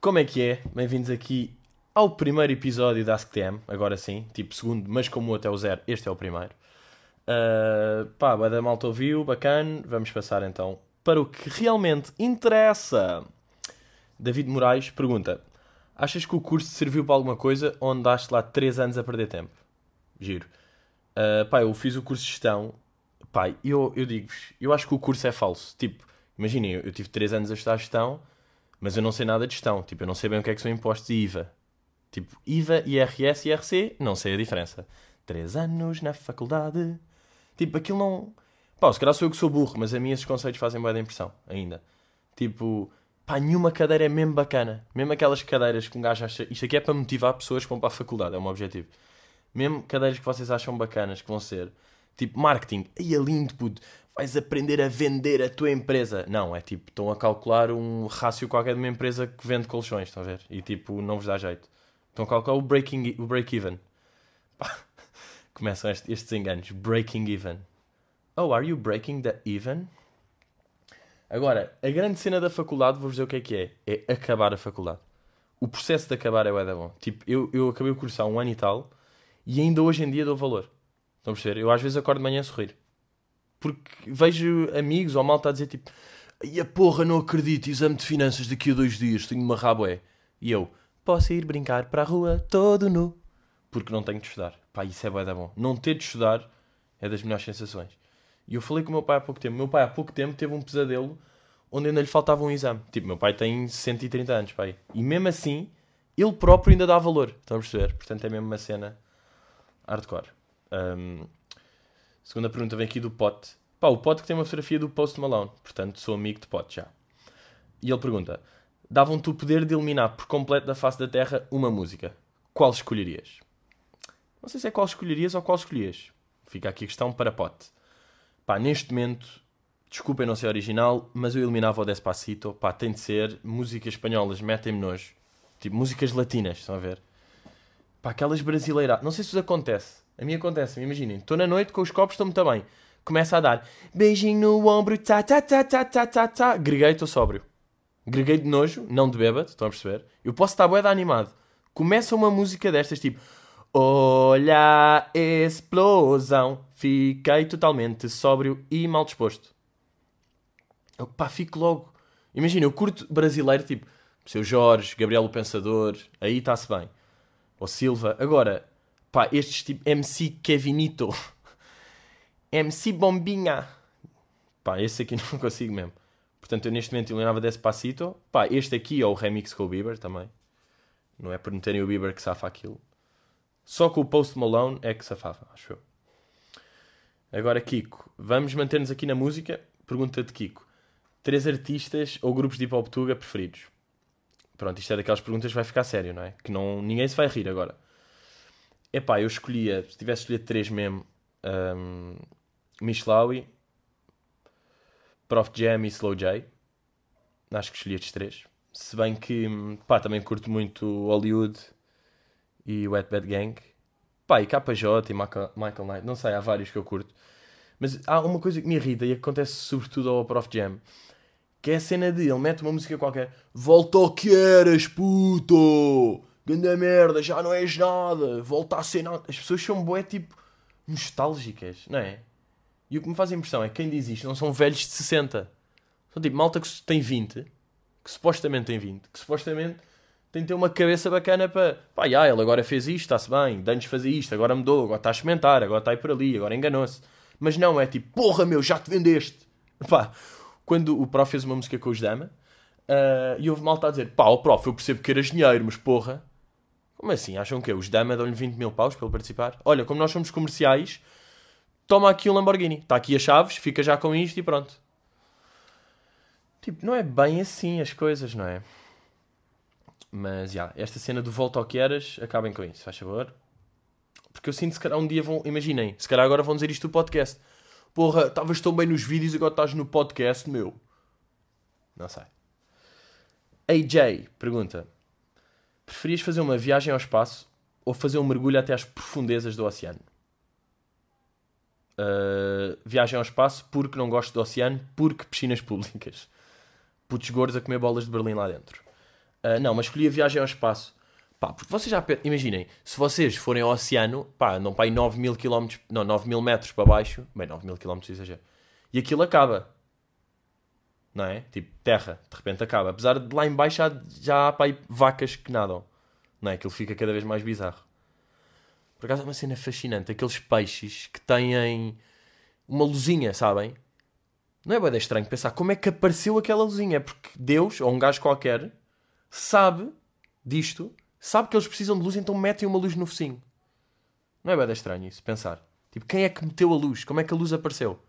Como é que é? Bem-vindos aqui ao primeiro episódio da AskTM, agora sim, tipo segundo, mas como o outro é o zero, este é o primeiro. Uh, pá, a da malta ouviu, bacana, vamos passar então para o que realmente interessa. David Moraes pergunta: Achas que o curso serviu para alguma coisa ou andaste lá 3 anos a perder tempo? Giro. Uh, pá, eu fiz o curso de gestão. Pá, eu, eu digo-vos, eu acho que o curso é falso. Tipo, imaginem, eu, eu tive 3 anos a estudar gestão, mas eu não sei nada de gestão. Tipo, eu não sei bem o que é que são impostos e IVA. Tipo, IVA, IRS e IRC, não sei a diferença. 3 anos na faculdade. Tipo, aquilo não. Pá, se calhar sou eu que sou burro, mas a mim esses conceitos fazem boa impressão ainda. Tipo, pá, nenhuma cadeira é mesmo bacana. Mesmo aquelas cadeiras que um gajo acha. Isto aqui é para motivar pessoas que vão para a faculdade, é meu objetivo. Mesmo cadeiras que vocês acham bacanas, que vão ser tipo marketing, aí é lindo, puto, vais aprender a vender a tua empresa. Não, é tipo, estão a calcular um rácio qualquer de uma empresa que vende colchões, estão a ver? E tipo, não vos dá jeito. Estão a calcular o break-even. Começam estes, enganos. Breaking even. Oh, are you breaking the even? Agora, a grande cena da faculdade, vou-vos dizer o que é que é. É acabar a faculdade. O processo de acabar é o da bom. Tipo, eu, eu acabei o curso há um ano e tal e ainda hoje em dia dou valor. Estão a perceber? Eu às vezes acordo de manhã a sorrir. Porque vejo amigos ou malta a dizer tipo e a porra, não acredito, exame de finanças daqui a dois dias, tenho uma raboé. E eu, posso ir brincar para a rua todo nu. Porque não tenho de estudar. Pá, isso é bué da bom. Não ter de estudar é das melhores sensações. E eu falei com o meu pai há pouco tempo. Meu pai há pouco tempo teve um pesadelo onde ainda lhe faltava um exame. Tipo, meu pai tem 130 anos, pai. E mesmo assim, ele próprio ainda dá valor. Estão a perceber? Portanto, é mesmo uma cena hardcore. Um, segunda pergunta vem aqui do Pote. Pá, o Pote que tem uma fotografia do Post Malone. Portanto, sou amigo de Pote já. E ele pergunta: Davam-te o poder de eliminar por completo da face da Terra uma música. Qual escolherias? Não sei se é qual escolherias ou qual escolhias. Fica aqui a questão para pote. Pá, neste momento, desculpem não ser original, mas eu eliminava o Despacito. Pá, tem de ser. Músicas espanholas metem-me nojo. Tipo, músicas latinas, estão a ver? Pá, aquelas brasileiras. Não sei se vos acontece. A mim acontece, imaginem. Estou na noite com os copos, estou muito bem. Começa a dar beijinho no ombro, tá, tá, tá, tá, tá, tá, tá. Greguei, estou sóbrio. Greguei de nojo, não de bêbado, estão a perceber? Eu posso estar bué animado. Começa uma música destas, tipo... Olha a explosão. Fiquei totalmente sóbrio e mal disposto. Eu, pá, fico logo. Imagina, eu curto brasileiro, tipo, seu Jorge, Gabriel o Pensador, aí está-se bem. Ou Silva. Agora, pá, estes tipo MC Kevinito, MC Bombinha. Pá, esse aqui não consigo mesmo. Portanto, eu neste momento eliminava Despacito. Pá, este aqui é o remix com o Bieber também. Não é por meterem o Bieber que safa aquilo. Só com o Post Malone é que safava, acho eu. Agora, Kiko, vamos manter-nos aqui na música. Pergunta de Kiko: Três artistas ou grupos de hip hop preferidos? Pronto, isto é daquelas perguntas que vai ficar sério, não é? Que não, ninguém se vai rir agora. Epá, eu escolhia, se tivesse escolhido três mesmo, um, Mishlawi, Prof Jam e Slow J. Acho que escolhi estes três. Se bem que, pá, também curto muito Hollywood e Wet Bad Gang. Pá, e KJ e Michael Knight, não sei, há vários que eu curto. Mas há uma coisa que me irrita e acontece sobretudo ao Prof Jam. Que é a cena de ele mete uma música qualquer. Volta ao que eras, puto! Ganda merda, já não és nada. Volta a ser nada. As pessoas são boé tipo nostálgicas, não é? E o que me faz impressão é que quem diz isto não são velhos de 60. São tipo malta que tem 20, que supostamente tem 20, que supostamente tem de ter uma cabeça bacana para. Pá, já, ele agora fez isto, está-se bem. Antes fazia isto, agora mudou, agora está a experimentar, agora está aí por ali, agora enganou-se. Mas não, é tipo, porra meu, já te vendeste. Pá, quando o prof fez uma música com os Dama, uh, e houve malta a dizer, pá, o prof, eu percebo que eras dinheiro, mas porra. Como assim? Acham que Os Dama dão-lhe 20 mil paus para ele participar? Olha, como nós somos comerciais, toma aqui um Lamborghini. Está aqui as chaves, fica já com isto e pronto. Tipo, não é bem assim as coisas, não é? Mas, já, esta cena do volta ao que eras, acabem com isso, faz favor. Porque eu sinto se calhar um dia vão... Imaginem, se calhar agora vão dizer isto do podcast. Porra, estavas tão bem nos vídeos, agora estás no podcast, meu. Não sei. AJ pergunta: Preferias fazer uma viagem ao espaço ou fazer um mergulho até às profundezas do oceano? Uh, viagem ao espaço porque não gosto do oceano, porque piscinas públicas. Putos gordos a comer bolas de Berlim lá dentro. Uh, não, mas escolhi a viagem ao espaço. Pá, porque vocês já imaginem, se vocês forem ao oceano, pá, andam para aí 9 mil quilómetros, não, 9 mil metros para baixo, bem, 9 mil exagero, e aquilo acaba. Não é? Tipo, terra, de repente acaba. Apesar de lá em baixo já, já há aí vacas que nadam. Não é? Aquilo fica cada vez mais bizarro. Por acaso é uma cena fascinante. Aqueles peixes que têm uma luzinha, sabem? Não é bem estranho pensar como é que apareceu aquela luzinha. É porque Deus, ou um gajo qualquer, sabe disto, sabe que eles precisam de luz, então metem uma luz no focinho. Não é bem estranho isso, pensar. Tipo, quem é que meteu a luz? Como é que a luz apareceu?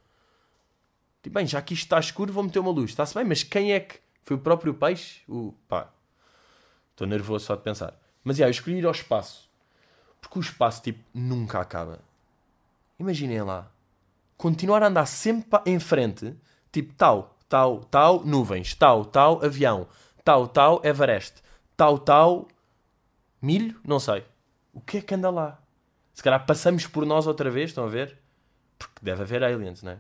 Tipo, bem, já que isto está escuro, vou meter uma luz. Está-se bem, mas quem é que... Foi o próprio peixe? O... Pá. Estou nervoso só de pensar. Mas, já, eu escolhi ir ao espaço. Porque o espaço, tipo, nunca acaba. Imaginem lá. Continuar a andar sempre em frente. Tipo, tal, tal, tal, nuvens. Tal, tal, avião. Tal, tal, Everest. Tal, tal, milho? Não sei. O que é que anda lá? Se calhar passamos por nós outra vez, estão a ver? Porque deve haver aliens, não é?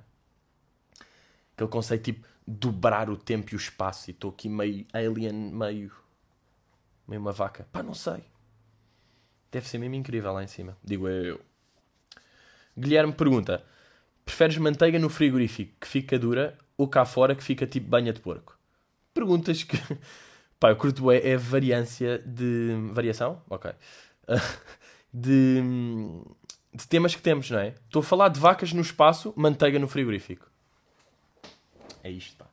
Aquele conceito tipo dobrar o tempo e o espaço e estou aqui meio alien, meio. meio uma vaca. Pá, não sei. Deve ser mesmo incrível lá em cima. Digo eu. Guilherme pergunta: preferes manteiga no frigorífico que fica dura ou cá fora que fica tipo banha de porco? Perguntas que. Pá, eu curto é, é variância de. Variação? Ok. de. de temas que temos, não é? Estou a falar de vacas no espaço, manteiga no frigorífico. É isto, pá.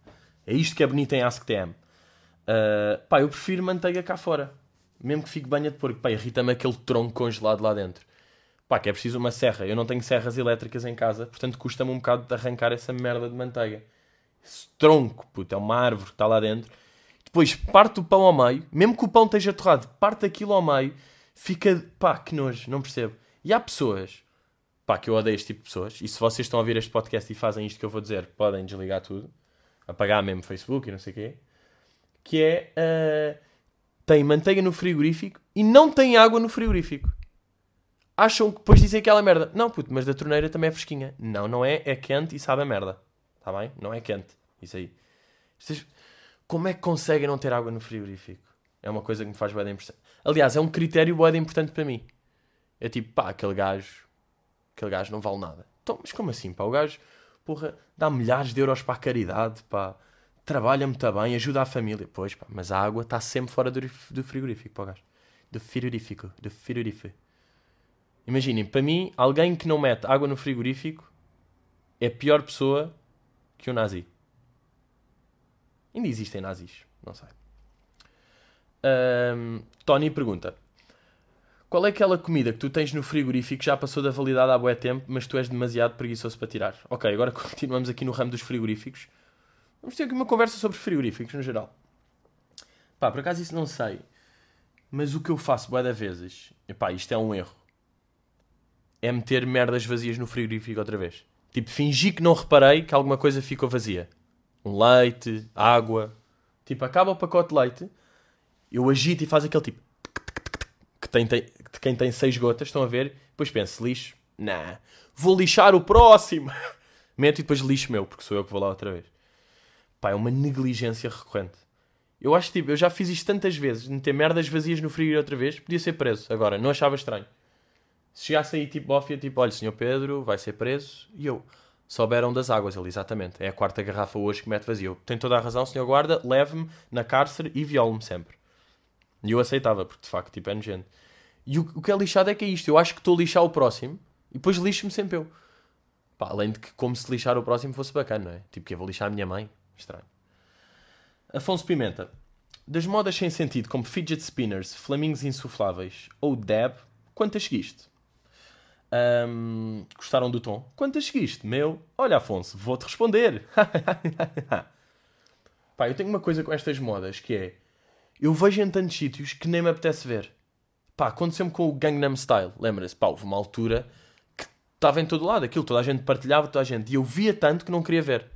É isto que é bonito em AskTM. Uh, pá, eu prefiro manteiga cá fora. Mesmo que fique banha de porco. Pá, irrita-me aquele tronco congelado lá dentro. Pá, que é preciso uma serra. Eu não tenho serras elétricas em casa, portanto custa-me um bocado de arrancar essa merda de manteiga. Esse tronco, puto, é uma árvore que está lá dentro. Depois parte o pão ao meio, mesmo que o pão esteja torrado, parte aquilo ao meio, fica, pá, que nojo, não percebo. E há pessoas, pá, que eu odeio este tipo de pessoas, e se vocês estão a ouvir este podcast e fazem isto que eu vou dizer, podem desligar tudo, apagar mesmo Facebook e não sei o quê, que é, uh, tem manteiga no frigorífico e não tem água no frigorífico. Acham que depois dizem aquela merda. Não, puto, mas da torneira também é fresquinha. Não, não é, é quente e sabe a merda. Está bem? Não é quente. Isso aí. Como é que conseguem não ter água no frigorífico? É uma coisa que me faz bem importante. Aliás, é um critério bem importante para mim. É tipo, pá, aquele gajo, aquele gajo não vale nada. Então, mas como assim, pá? O gajo, porra, dá milhares de euros para a caridade, pá, trabalha muito bem, ajuda a família. Pois, pá, mas a água está sempre fora do, do frigorífico, pá, o gajo. Do frigorífico, do frigorífico. Imaginem, para mim, alguém que não mete água no frigorífico é a pior pessoa que um nazi. Ainda existem nazis, não sei. Um, Tony pergunta: Qual é aquela comida que tu tens no frigorífico que já passou da validade há bué tempo, mas tu és demasiado preguiçoso para tirar? Ok, agora continuamos aqui no ramo dos frigoríficos. Vamos ter aqui uma conversa sobre frigoríficos no geral. Pá, por acaso isso não sei. Mas o que eu faço bué da vezes, pá, isto é um erro. É meter merdas vazias no frigorífico outra vez. Tipo, fingir que não reparei que alguma coisa ficou vazia um leite, água. Tipo, acaba o pacote de leite, eu agito e faz aquele tipo que tem, tem, de quem tem seis gotas, estão a ver? Depois penso, lixo, nah, vou lixar o próximo. Meto e depois lixo meu, porque sou eu que vou lá outra vez. Pá, é uma negligência recorrente. Eu acho tipo, eu já fiz isto tantas vezes, meter merdas vazias no frigorífico outra vez, podia ser preso. Agora, não achava estranho. Se chegasse aí tipo bófia, tipo, olha, senhor Pedro, vai ser preso. E eu, souberam das águas. Ele, exatamente. É a quarta garrafa hoje que mete vazio. Tem toda a razão, senhor guarda. Leve-me na cárcere e viole-me sempre. E eu aceitava, porque de facto, tipo, é nojento. E o, o que é lixado é que é isto. Eu acho que estou a lixar o próximo e depois lixo-me sempre eu. Pá, além de que, como se lixar o próximo fosse bacana, não é? Tipo, que eu vou lixar a minha mãe. Estranho. Afonso Pimenta. Das modas sem sentido, como fidget spinners, flamingos insufláveis ou dab, quantas seguiste? Um, gostaram do tom? Quantas seguiste? Meu? Olha, Afonso, vou-te responder. Pá, eu tenho uma coisa com estas modas que é. Eu vejo em tantos sítios que nem me apetece ver. Pá, aconteceu-me com o Gangnam Style. Lembra-se? Pá, houve uma altura que estava em todo lado aquilo, toda a gente partilhava, toda a gente. E eu via tanto que não queria ver.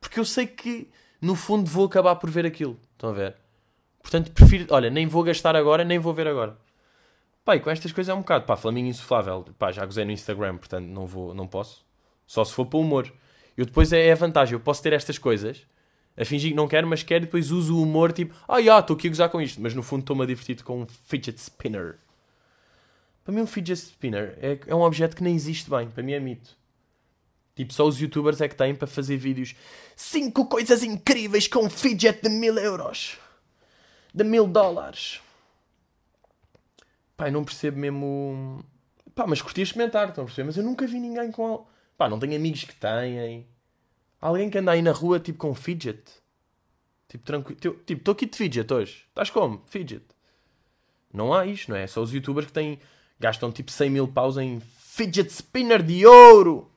Porque eu sei que, no fundo, vou acabar por ver aquilo. Estão a ver? Portanto, prefiro. Olha, nem vou gastar agora, nem vou ver agora. Pá, e com estas coisas é um bocado, pá, Flamingo insuflável. Pá, já gozei no Instagram, portanto não vou, não posso. Só se for para o humor. Eu depois é, é a vantagem, eu posso ter estas coisas a fingir que não quero, mas quero e depois uso o humor tipo, ah, já, estou aqui a gozar com isto, mas no fundo estou-me a divertir com um fidget spinner. Para mim, um fidget spinner é, é um objeto que nem existe bem, para mim é mito. Tipo, só os youtubers é que têm para fazer vídeos 5 coisas incríveis com um fidget de mil euros, de mil dólares. Pá, não percebo mesmo. Pá, mas curti experimentar, estão a perceber? Mas eu nunca vi ninguém com. Pá, não tenho amigos que têm. Alguém que anda aí na rua tipo com fidget. Tipo, tranquilo. Tipo, estou aqui de fidget hoje. Estás como? Fidget. Não há isto, não é? Só os youtubers que têm. gastam tipo 100 mil paus em fidget spinner de ouro.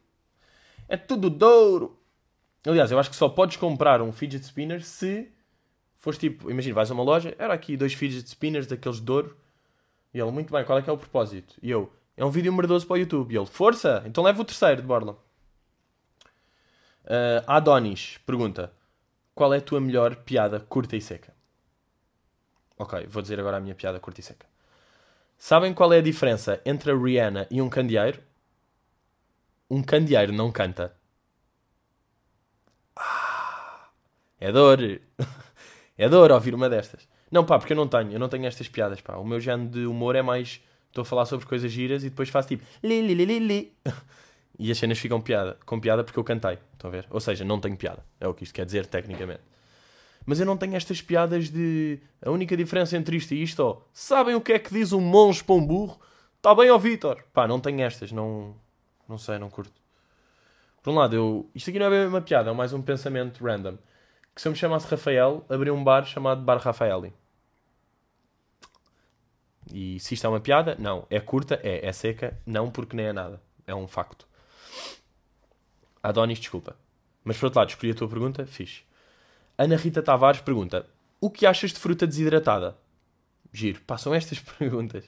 É tudo de ouro. Aliás, eu acho que só podes comprar um fidget spinner se fores tipo, imagina, vais a uma loja, era aqui dois fidget spinners daqueles de ouro e ele, muito bem, qual é que é o propósito? E eu, é um vídeo merdoso para o YouTube. E ele, força! Então leva o terceiro de borla. Uh, Adonis pergunta: Qual é a tua melhor piada curta e seca? Ok, vou dizer agora a minha piada curta e seca. Sabem qual é a diferença entre a Rihanna e um candeeiro? Um candeeiro não canta. Ah, é dor. é dor ouvir uma destas. Não, pá, porque eu não tenho, eu não tenho estas piadas, pá. O meu género de humor é mais. Estou a falar sobre coisas giras e depois faço tipo. Li, li, li, li, li. E as cenas ficam piada, com piada porque eu cantei. Estão a ver? Ou seja, não tenho piada. É o que isto quer dizer tecnicamente. Mas eu não tenho estas piadas de. A única diferença entre isto e isto, ó. Sabem o que é que diz um monge para um burro? Está bem, ó Vitor. Pá, não tenho estas, não. Não sei, não curto. Por um lado, eu. Isto aqui não é bem uma piada, é mais um pensamento random. Que se eu me chamasse Rafael, abria um bar chamado Bar Rafaeli. E se isto é uma piada, não. É curta, é. É seca, não, porque nem é nada. É um facto. Adonis, desculpa. Mas por outro lado, escolhi a tua pergunta, fixe. Ana Rita Tavares pergunta: O que achas de fruta desidratada? Giro, passam estas perguntas.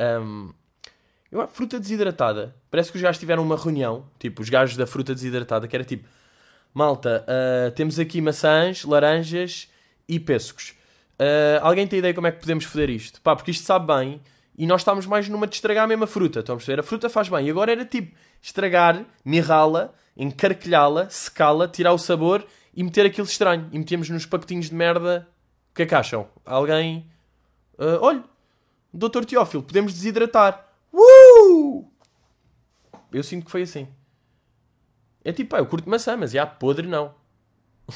Um, fruta desidratada, parece que os gajos tiveram uma reunião, tipo, os gajos da fruta desidratada, que era tipo: Malta, uh, temos aqui maçãs, laranjas e pêssegos. Uh, alguém tem ideia como é que podemos foder isto? Pá, porque isto sabe bem e nós estamos mais numa de estragar a mesma fruta. Estão a perceber? A fruta faz bem. E agora era tipo estragar, mirrá-la, encarquilhá-la, secá-la, tirar o sabor e meter aquilo estranho. E metemos nos pacotinhos de merda. O que é que acham? Alguém. Uh, olha, Doutor Teófilo, podemos desidratar. Uh! Eu sinto que foi assim. É tipo, pá, eu curto maçã, mas já podre não.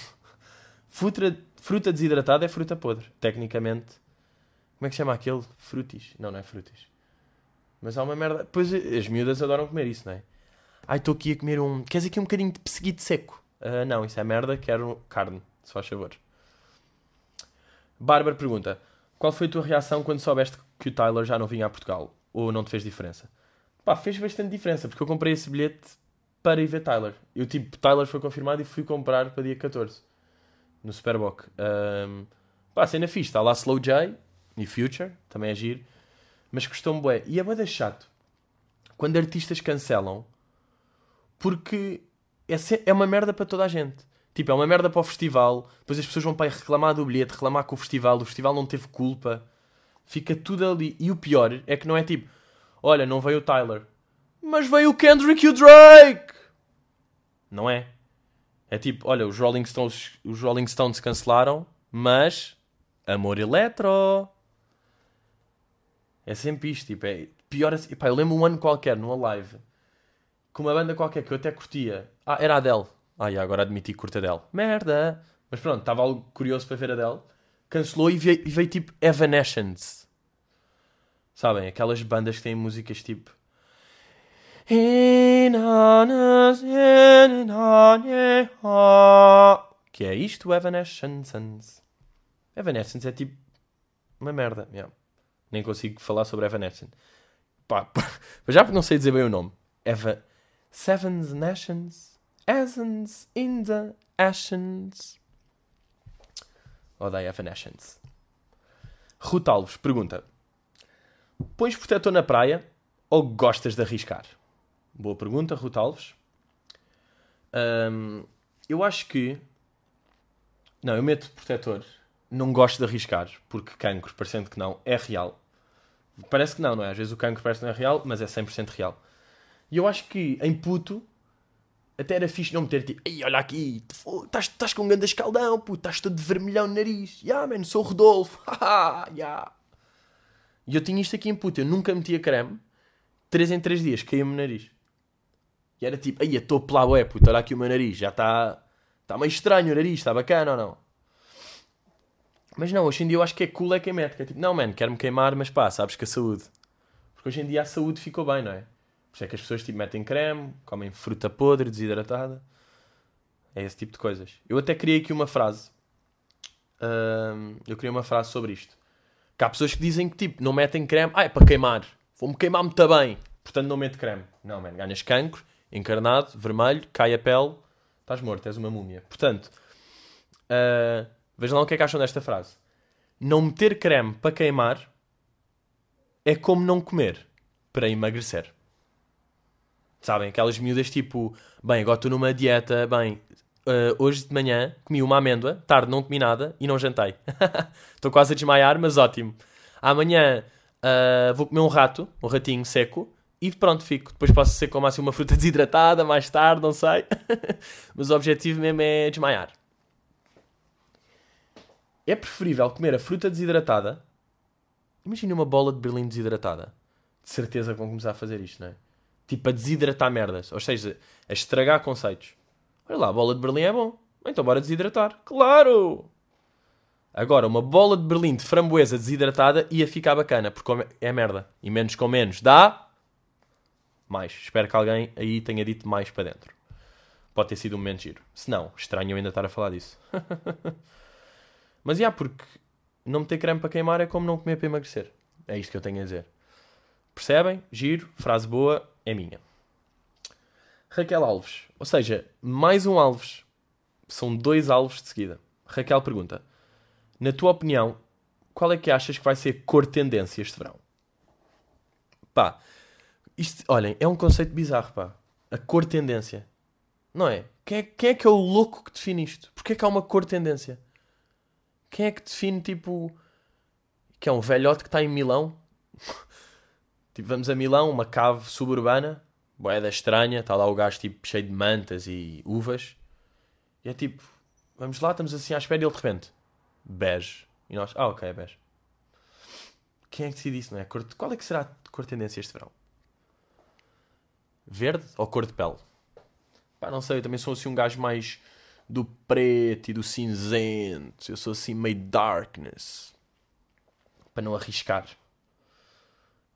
fruta, fruta desidratada é fruta podre, tecnicamente. Como é que chama aquele? Frutis. Não, não é frutis. Mas há uma merda. Pois as miúdas adoram comer isso, não é? Ai, estou aqui a comer um. Queres aqui um bocadinho de pesseguito seco? Uh, não, isso é merda, quero carne, se faz favor. Bárbara pergunta: Qual foi a tua reação quando soubeste que o Tyler já não vinha a Portugal? Ou não te fez diferença? Pá, fez bastante diferença, porque eu comprei esse bilhete para ir ver Tyler. Eu, tipo, Tyler foi confirmado e fui comprar para dia 14 no Superboc. Um, pá, cena fixe, está lá Slow J e Future, também é giro, mas custou-me bué. E é bué chato quando artistas cancelam porque é, é uma merda para toda a gente. Tipo, é uma merda para o festival, depois as pessoas vão para aí reclamar do bilhete, reclamar com o festival, o festival não teve culpa, fica tudo ali. E o pior é que não é tipo, olha, não veio o Tyler, mas veio o Kendrick e o Drake! Não é? É tipo, olha, os Rolling Stones, os Rolling Stones cancelaram, mas amor eletro. É sempre isto, tipo, é pior assim. Pá, eu lembro um ano qualquer, numa live, com uma banda qualquer que eu até curtia. Ah, era a Adele. Ah, e agora admiti que curta Adele. Merda! Mas pronto, estava algo curioso para ver a Adele. Cancelou e veio, e veio tipo Evanescence. Sabem? Aquelas bandas que têm músicas tipo. Que é isto, Evanescence. Evanescence é tipo uma merda. Yeah. Nem consigo falar sobre Evanescence. Pá, já porque não sei dizer bem o nome. Eva... Seven Nations. Essence in the Ashes. Odeio Evanescence. Ruth Alves pergunta: Pões protetor na praia ou gostas de arriscar? Boa pergunta, Ruth Alves. Um, eu acho que. Não, eu meto protetor. Não gosto de arriscar, porque cancro, parecendo que não, é real. Parece que não, não é? Às vezes o cancro parece que não é real, mas é 100% real. E eu acho que em puto até era fixe não meter tipo, ei, olha aqui, estás, com um grande escaldão, puto, estás todo vermelhão no nariz. Ya, yeah, mano, sou o Rodolfo. Yeah. E eu tinha isto aqui em puto, eu nunca metia creme. 3 em 3 dias, caía-me no nariz. E era tipo, aí estou a pelar ué, puto, olha aqui o meu nariz, já está está meio estranho o nariz, está bacana ou não? Mas não, hoje em dia eu acho que é cool é quem que é tipo, não, mano, quero-me queimar, mas pá, sabes que a saúde. Porque hoje em dia a saúde ficou bem, não é? Por isso é que as pessoas tipo, metem creme, comem fruta podre, desidratada. É esse tipo de coisas. Eu até criei aqui uma frase. Eu criei uma frase sobre isto. Que há pessoas que dizem que tipo, não metem creme, ah, é para queimar. Vou-me queimar muito bem. Portanto, não mete creme. Não, mano, ganhas cancro, encarnado, vermelho, cai a pele, estás morto, és uma múmia. Portanto, uh, vejam lá o que é que acham desta frase. Não meter creme para queimar é como não comer para emagrecer. Sabem? Aquelas miúdas tipo, bem, agora estou numa dieta, bem, uh, hoje de manhã comi uma amêndoa, tarde não comi nada e não jantei. Estou quase a desmaiar, mas ótimo. Amanhã uh, vou comer um rato, um ratinho seco, e pronto, fico. Depois posso ser como assim uma fruta desidratada mais tarde, não sei. mas o objetivo mesmo é desmaiar. É preferível comer a fruta desidratada. Imagina uma bola de berlim desidratada. De certeza vão começar a fazer isto, não é? Tipo a desidratar merdas. Ou seja, a estragar conceitos. Olha lá, a bola de Berlim é bom. Então bora desidratar. Claro! Agora, uma bola de Berlim de framboesa desidratada ia ficar bacana, porque é merda. E menos com menos dá mais. Espero que alguém aí tenha dito mais para dentro. Pode ter sido um momento giro. Se não, estranho eu ainda estar a falar disso. Mas, já, porque não meter creme para queimar é como não comer para emagrecer. É isto que eu tenho a dizer. Percebem? Giro, frase boa, é minha. Raquel Alves. Ou seja, mais um Alves. São dois Alves de seguida. Raquel pergunta: Na tua opinião, qual é que achas que vai ser cor tendência este verão? Pá, isto, olhem, é um conceito bizarro, pá. A cor tendência. Não é? Quem, é? quem é que é o louco que define isto? Porquê é que há uma cor tendência? Quem é que define, tipo, que é um velhote que está em Milão? Tipo, vamos a Milão, uma cave suburbana, boeda estranha, está lá o gajo tipo cheio de mantas e uvas. E é tipo, vamos lá, estamos assim à espera e ele de repente, bege. E nós, ah ok, bege. Quem é que decide isso, não é? Qual é que será a cor tendência este verão? Verde ou cor de pele? Pá, não sei, eu também sou assim um gajo mais do preto e do cinzento. Eu sou assim meio darkness. Para não arriscar.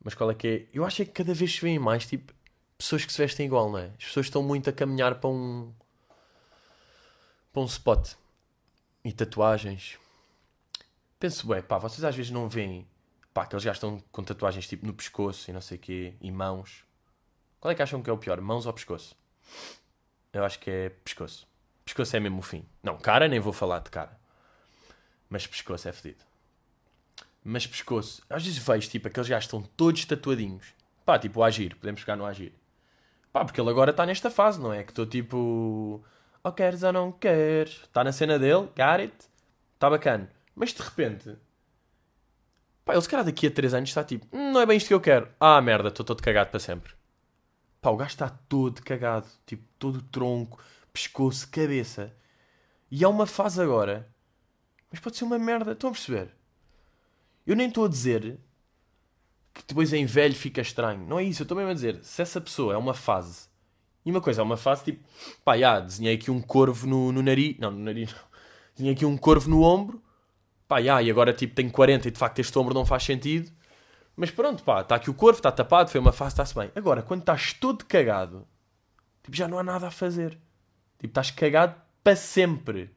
Mas qual é que é? Eu acho é que cada vez se vêem mais, tipo, pessoas que se vestem igual, não é? As pessoas estão muito a caminhar para um. para um spot. E tatuagens. Penso, ué, pá, vocês às vezes não veem. pá, que eles estão com tatuagens tipo no pescoço e não sei o quê, e mãos. Qual é que acham que é o pior, mãos ou pescoço? Eu acho que é pescoço. Pescoço é mesmo o fim. Não, cara, nem vou falar de cara. Mas pescoço é fedido. Mas pescoço, às vezes vejo tipo aqueles gajos estão todos tatuadinhos. Pá, tipo o Agir, podemos jogar no Agir. Pá, porque ele agora está nesta fase, não é? Que estou tipo. Ou oh, queres ou não queres. Está na cena dele, got it. Está bacana. Mas de repente. Pá, ele se calhar daqui a 3 anos está tipo. Hum, não é bem isto que eu quero. Ah, merda, estou todo cagado para sempre. Pá, o gajo está todo cagado. Tipo, todo tronco, pescoço, cabeça. E há uma fase agora. Mas pode ser uma merda. Estão a perceber? Eu nem estou a dizer que depois em velho fica estranho. Não é isso, eu estou mesmo a dizer. Se essa pessoa é uma fase. E uma coisa, é uma fase tipo. Pá, já, desenhei aqui um corvo no, no nariz. Não, no nariz não. Desenhei aqui um corvo no ombro. Pá, já, e agora tipo tenho 40 e de facto este ombro não faz sentido. Mas pronto, pá, está aqui o corvo, está tapado, foi uma fase, está-se bem. Agora, quando estás todo cagado, tipo, já não há nada a fazer. Tipo, estás cagado para sempre.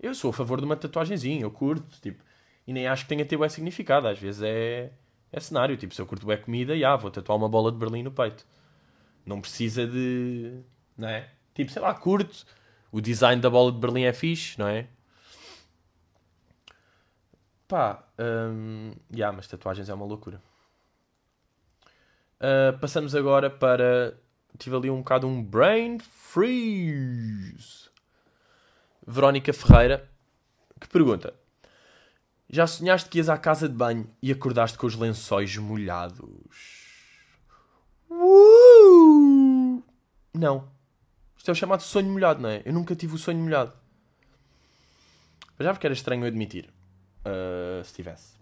Eu sou a favor de uma tatuagenzinha, eu curto, tipo, e nem acho que tenha tido esse significado. Às vezes é é cenário. Tipo, se eu curto bem comida, já, vou tatuar uma bola de Berlim no peito. Não precisa de. Não é? Tipo, sei lá, curto. O design da bola de Berlim é fixe, não é? Pá, um, yeah, mas tatuagens é uma loucura. Uh, passamos agora para. Tive ali um bocado um brain freeze. Verónica Ferreira que pergunta: já sonhaste que ias à casa de banho e acordaste com os lençóis molhados? Uh! Não. Isto é o chamado sonho molhado, não é? Eu nunca tive o sonho molhado. Mas já porque era estranho eu admitir. Uh, se tivesse.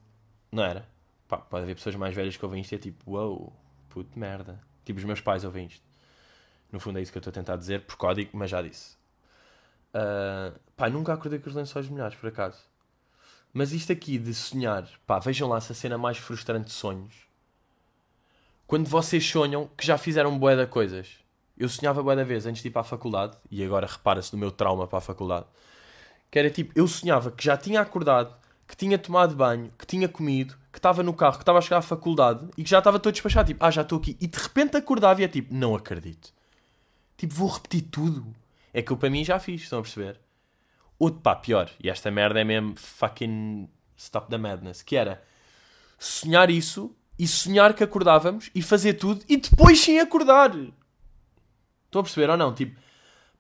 Não era? Pá, pode haver pessoas mais velhas que ouvem isto e é tipo, uou, wow, puto merda. Tipo, os meus pais ouvem isto. No fundo é isso que eu estou a tentar dizer, por código, mas já disse. Uh, pá, nunca acordei com os lençóis molhados, por acaso. Mas isto aqui de sonhar, pá, vejam lá essa cena mais frustrante de sonhos. Quando vocês sonham que já fizeram bué de coisas. Eu sonhava bué da vez antes de ir para a faculdade, e agora repara-se no meu trauma para a faculdade. Que era tipo, eu sonhava que já tinha acordado, que tinha tomado banho, que tinha comido, que estava no carro, que estava a chegar à faculdade e que já estava todo despachado. Tipo, ah, já estou aqui. E de repente acordava e é tipo, não acredito. Tipo, vou repetir tudo. É que eu para mim já fiz, estão a perceber? Outro pá, pior. E esta merda é mesmo fucking stop the madness. Que era sonhar isso e sonhar que acordávamos e fazer tudo e depois sim acordar. Estão a perceber ou não? Tipo,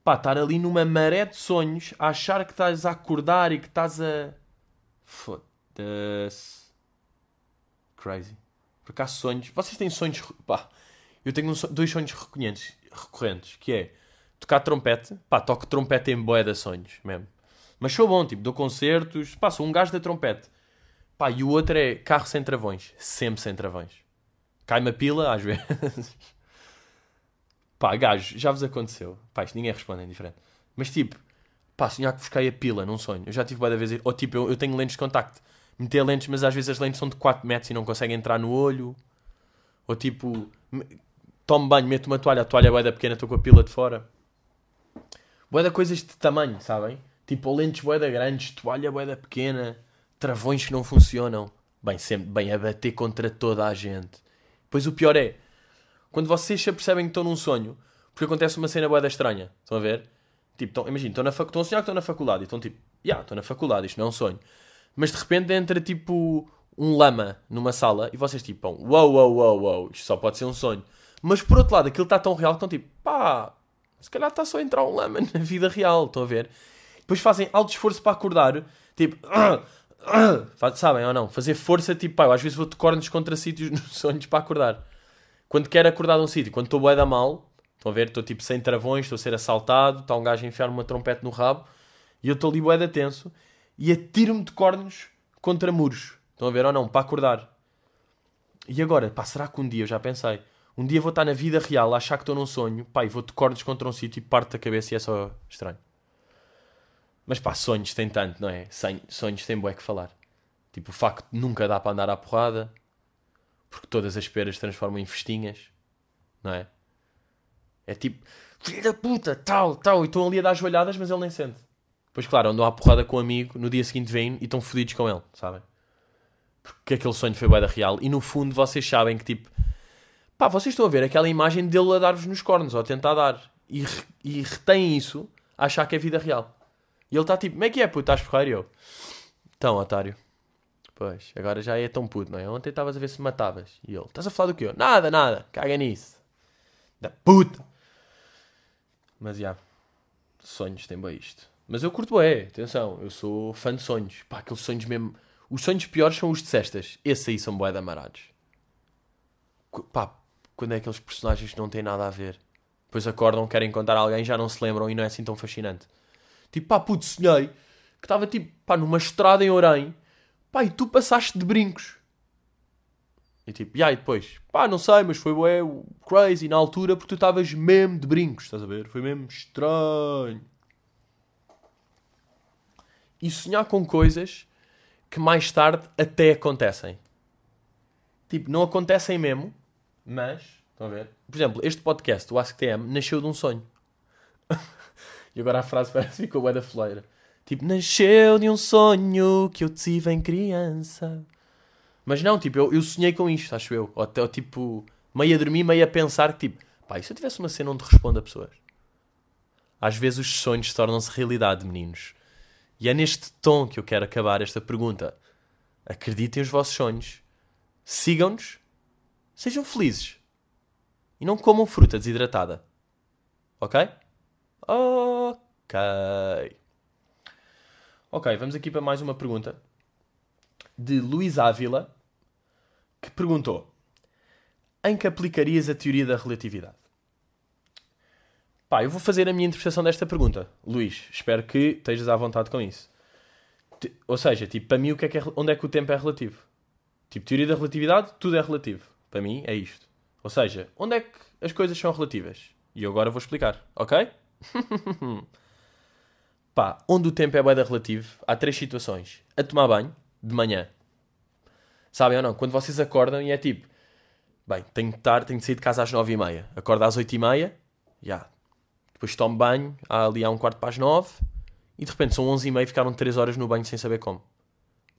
pá, estar ali numa maré de sonhos a achar que estás a acordar e que estás a. Foda-se. Crazy. Por acaso sonhos. Vocês têm sonhos. Pá, eu tenho dois sonhos recorrentes recorrentes, que é tocar trompete. Pá, toco trompete em boé de sonhos, mesmo. Mas sou bom, tipo, dou concertos. Pá, sou um gajo da trompete. Pá, e o outro é carro sem travões. Sempre sem travões. Cai-me a pila, às vezes. pá, gajo, já vos aconteceu. Pá, isto ninguém responde, é diferente. Mas tipo, pá, sonhar que vos cai a pila num sonho. Eu já tive boa da vez. Ou tipo, eu, eu tenho lentes de contacto. Meter lentes, mas às vezes as lentes são de 4 metros e não conseguem entrar no olho. Ou tipo, tomo banho, meto uma toalha, a toalha é boeda pequena, estou com a pila de fora. Boeda coisas de tamanho, sabem? Tipo, lentes boeda grandes, toalha boeda pequena, travões que não funcionam. Bem, sempre bem a bater contra toda a gente. Pois o pior é, quando vocês se apercebem que estão num sonho, porque acontece uma cena boeda estranha, estão a ver? Tipo, imagina, estão, na fac... estão a sonhar que estão na faculdade e estão tipo, já, yeah, estou na faculdade, isto não é um sonho. Mas de repente entra tipo um lama numa sala e vocês tipo, uau, uau, uau, uau, isto só pode ser um sonho. Mas por outro lado, aquilo está tão real que estão tipo, pá, se calhar está só a entrar um lama na vida real, estão a ver? Depois fazem alto esforço para acordar, tipo, sabem ou não? Fazer força, tipo, pá, eu às vezes vou de cornos contra sítios nos sonhos para acordar. Quando quero acordar de um sítio, quando estou bué da mal, estão a ver? Estou tipo sem travões, estou a ser assaltado, está um gajo a enfiar uma trompete no rabo e eu estou ali bué da tenso e atiro-me de cornos contra muros. Estão a ver ou não? Para acordar. E agora, pá, será que um dia, eu já pensei, um dia vou estar na vida real achar que estou num sonho, pá, e vou-te cordes contra um sítio e parte da cabeça e é só estranho. Mas pá, sonhos tem tanto, não é? Sonhos têm bué que falar. Tipo, o facto de nunca dá para andar à porrada, porque todas as peras transformam em festinhas, não é? É tipo, filho da puta, tal, tal, e estão ali a dar joelhadas, mas ele nem sente. Pois claro, andam à porrada com um amigo, no dia seguinte vêm e estão fodidos com ele, sabem? Porque aquele sonho foi bué da real. E no fundo vocês sabem que tipo Pá, vocês estão a ver aquela imagem dele a dar-vos nos cornos, ou a tentar dar. E, e retém isso a achar que é vida real. E ele está tipo, como é que é, puto? Estás porreiro? eu, então, otário. Pois, agora já é tão puto, não é? Ontem estavas a ver se matavas. E ele, estás a falar do quê? Eu, nada, nada, caga nisso. Da puta. Mas, já, sonhos tem bem isto. Mas eu curto bem, atenção, eu sou fã de sonhos. Pá, aqueles sonhos mesmo... Os sonhos piores são os de cestas. Esses aí são bué amarados. Pá, quando é aqueles personagens que não têm nada a ver. Depois acordam, querem contar a alguém, já não se lembram e não é assim tão fascinante. Tipo, pá, puto, sonhei que estava tipo, pá, numa estrada em Orém, pá, e tu passaste de brincos. E tipo, e aí depois, pá, não sei, mas foi ué, crazy na altura porque tu estavas mesmo de brincos, estás a ver? Foi mesmo estranho. E sonhar com coisas que mais tarde até acontecem. Tipo, não acontecem mesmo, mas, estão a ver? Por exemplo, este podcast, o AskTM, nasceu de um sonho. e agora a frase parece que ficou bué da fleira. Tipo, nasceu de um sonho que eu tive em criança. Mas não, tipo, eu, eu sonhei com isto, acho eu. Ou até, tipo, meio a dormir, meio a pensar que, tipo, pá, e se eu tivesse uma cena onde respondo a pessoas? Às vezes os sonhos tornam-se realidade, meninos. E é neste tom que eu quero acabar esta pergunta. Acreditem os vossos sonhos. Sigam-nos Sejam felizes. E não comam fruta desidratada. Ok? Ok. Ok, vamos aqui para mais uma pergunta. De Luís Ávila, que perguntou: Em que aplicarias a teoria da relatividade? Pá, eu vou fazer a minha interpretação desta pergunta. Luís, espero que estejas à vontade com isso. Te- Ou seja, tipo, para mim, o que é que é, onde é que o tempo é relativo? Tipo, teoria da relatividade, tudo é relativo. Para mim, é isto. Ou seja, onde é que as coisas são relativas? E eu agora vou explicar, ok? Pá, onde o tempo é da relativo, há três situações. A tomar banho, de manhã. Sabem ou não? Quando vocês acordam e é tipo, bem, tenho que estar, tenho de sair de casa às nove e meia. Acordo às oito e meia, já. Depois tomo banho, há ali há um quarto para as nove. E de repente são onze e meia e ficaram três horas no banho sem saber como.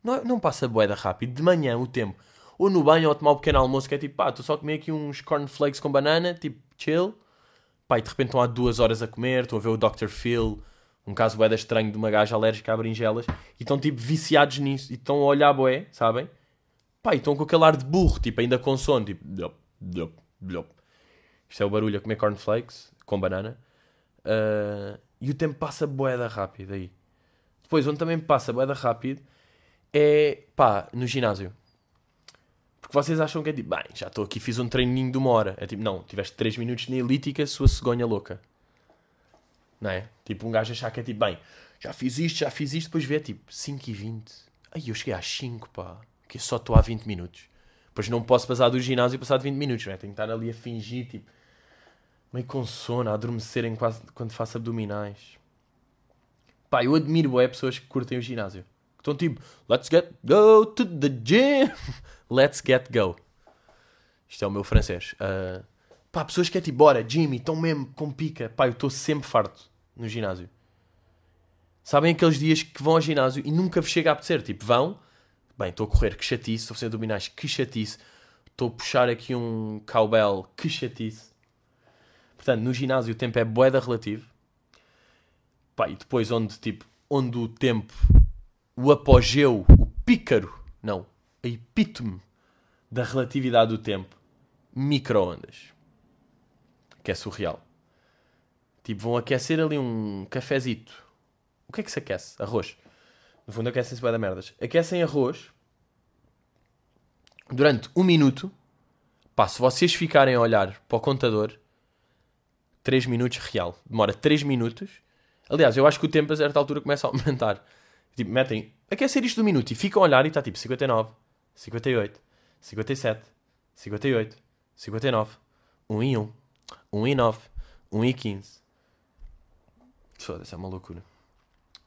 Não, não passa boeda rápido. De manhã o tempo. Ou no banho ou a tomar o pequeno almoço que é tipo, pá, estou só a comer aqui uns cornflakes com banana, tipo, chill. Pá, e de repente estão há duas horas a comer, estão a ver o Dr. Phil, um caso boeda estranho de uma gaja alérgica a berinjelas, e estão tipo viciados nisso, e estão a olhar boé, sabem? Pá, e estão com aquele ar de burro, tipo, ainda com sono, tipo, blop, blop. Isto é o barulho a comer cornflakes com banana. Ah, e o tempo passa boeda rápido aí. Depois, onde também passa boeda rápido é, pá, no ginásio. Porque vocês acham que é tipo, bem, já estou aqui, fiz um treininho de uma hora. É tipo, não, tiveste 3 minutos na elítica, sua cegonha louca. Não é? Tipo, um gajo achar que é tipo, bem, já fiz isto, já fiz isto, depois vê tipo 5 e 20. Aí eu cheguei às 5, pá, que só estou há 20 minutos. Depois não posso passar do ginásio e passar de 20 minutos, não é? Tenho que estar ali a fingir, tipo, meio com sono, a adormecer em quase quando faço abdominais. Pá, eu admiro é pessoas que curtem o ginásio. Que estão tipo, let's get go to the gym. let's get go. Isto é o meu francês. Ah, pá, pessoas que é tipo, bora, Jimmy, estão mesmo com pica. Pá, eu estou sempre farto no ginásio. Sabem aqueles dias que vão ao ginásio e nunca vos chega a apetecer? Tipo, vão, bem, estou a correr, que chatice, estou a fazer abdominais, que chatice. Estou a puxar aqui um cowbell, que chatice. Portanto, no ginásio o tempo é boeda relativo. Pá, e depois onde, tipo, onde o tempo, o apogeu, o pícaro, não, a epítome da relatividade do tempo, micro-ondas. Que é surreal. Tipo, vão aquecer ali um cafezito. O que é que se aquece? Arroz. No fundo aquecem-se bué da merdas. Aquecem arroz durante um minuto. Pá, se vocês ficarem a olhar para o contador, 3 minutos real. Demora 3 minutos. Aliás, eu acho que o tempo a certa altura começa a aumentar. Tipo, metem aquecer isto do minuto e ficam a olhar e está tipo 59, 58, 57, 58, 59, 1 e 1, 1 e 9, 1 e 15. Foda-se, é uma loucura.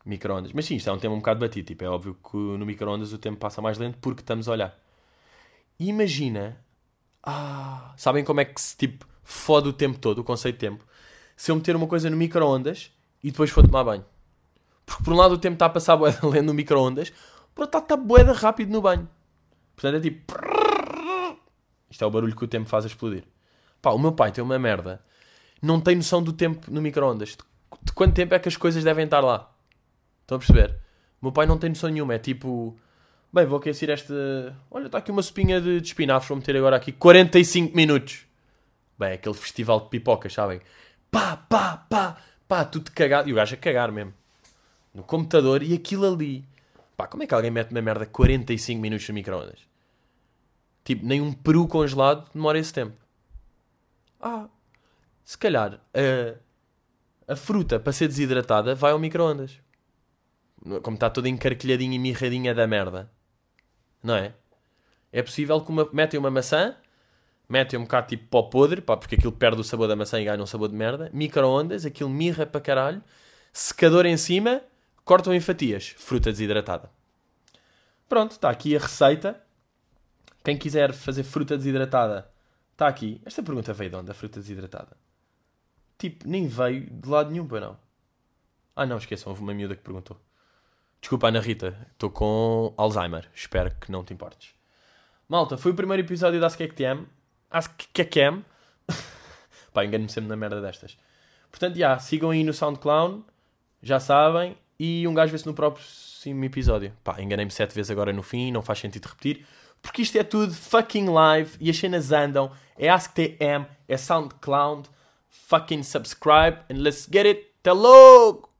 Microondas. Mas sim, isto é um tema um bocado batido. Tipo, é óbvio que no microondas o tempo passa mais lento porque estamos a olhar. Imagina. Ah, sabem como é que se tipo fode o tempo todo, o conceito de tempo? Se eu meter uma coisa no microondas e depois for tomar banho. Porque por um lado o tempo está a passar boeda lento no microondas, por outro lado está boeda rápido no banho. Portanto é tipo. Isto é o barulho que o tempo faz a explodir. Pá, o meu pai tem uma merda. Não tem noção do tempo no microondas. De, de quanto tempo é que as coisas devem estar lá. Estão a perceber? O meu pai não tem noção nenhuma. É tipo. Bem, vou aquecer esta. Olha, está aqui uma sopinha de, de espinafres. Vou meter agora aqui 45 minutos. Bem, é aquele festival de pipocas, sabem? Pá, pá, pá, pá, tudo cagado. E o gajo a cagar mesmo. No computador e aquilo ali. Pá, como é que alguém mete uma merda 45 minutos no microondas? Tipo, nem um peru congelado demora esse tempo. Ah, se calhar a, a fruta para ser desidratada vai ao microondas. Como está toda encarquilhadinha e mirradinha da merda. Não é? É possível que uma, metem uma maçã, metem um bocado tipo pó podre, pá, porque aquilo perde o sabor da maçã e ganha um sabor de merda. Microondas, aquilo mirra para caralho. Secador em cima, cortam em fatias. Fruta desidratada. Pronto, está aqui a receita. Quem quiser fazer fruta desidratada, está aqui. Esta pergunta veio de onde, a fruta desidratada? Tipo, nem veio de lado nenhum, para não. Ah não, esqueçam, houve uma miúda que perguntou. Desculpa, Ana Rita, estou com Alzheimer. Espero que não te importes. Malta, foi o primeiro episódio da Ask Tem. Ask Kekem. Pá, engano-me sempre na merda destas. Portanto, já, sigam aí no SoundCloud. Já sabem. E um gajo vê-se no próximo episódio. Pá, enganei-me sete vezes agora no fim. Não faz sentido repetir. Porque isto é tudo fucking live. E as cenas andam. É AskTM. É SoundCloud. Fucking subscribe. And let's get it. Até logo!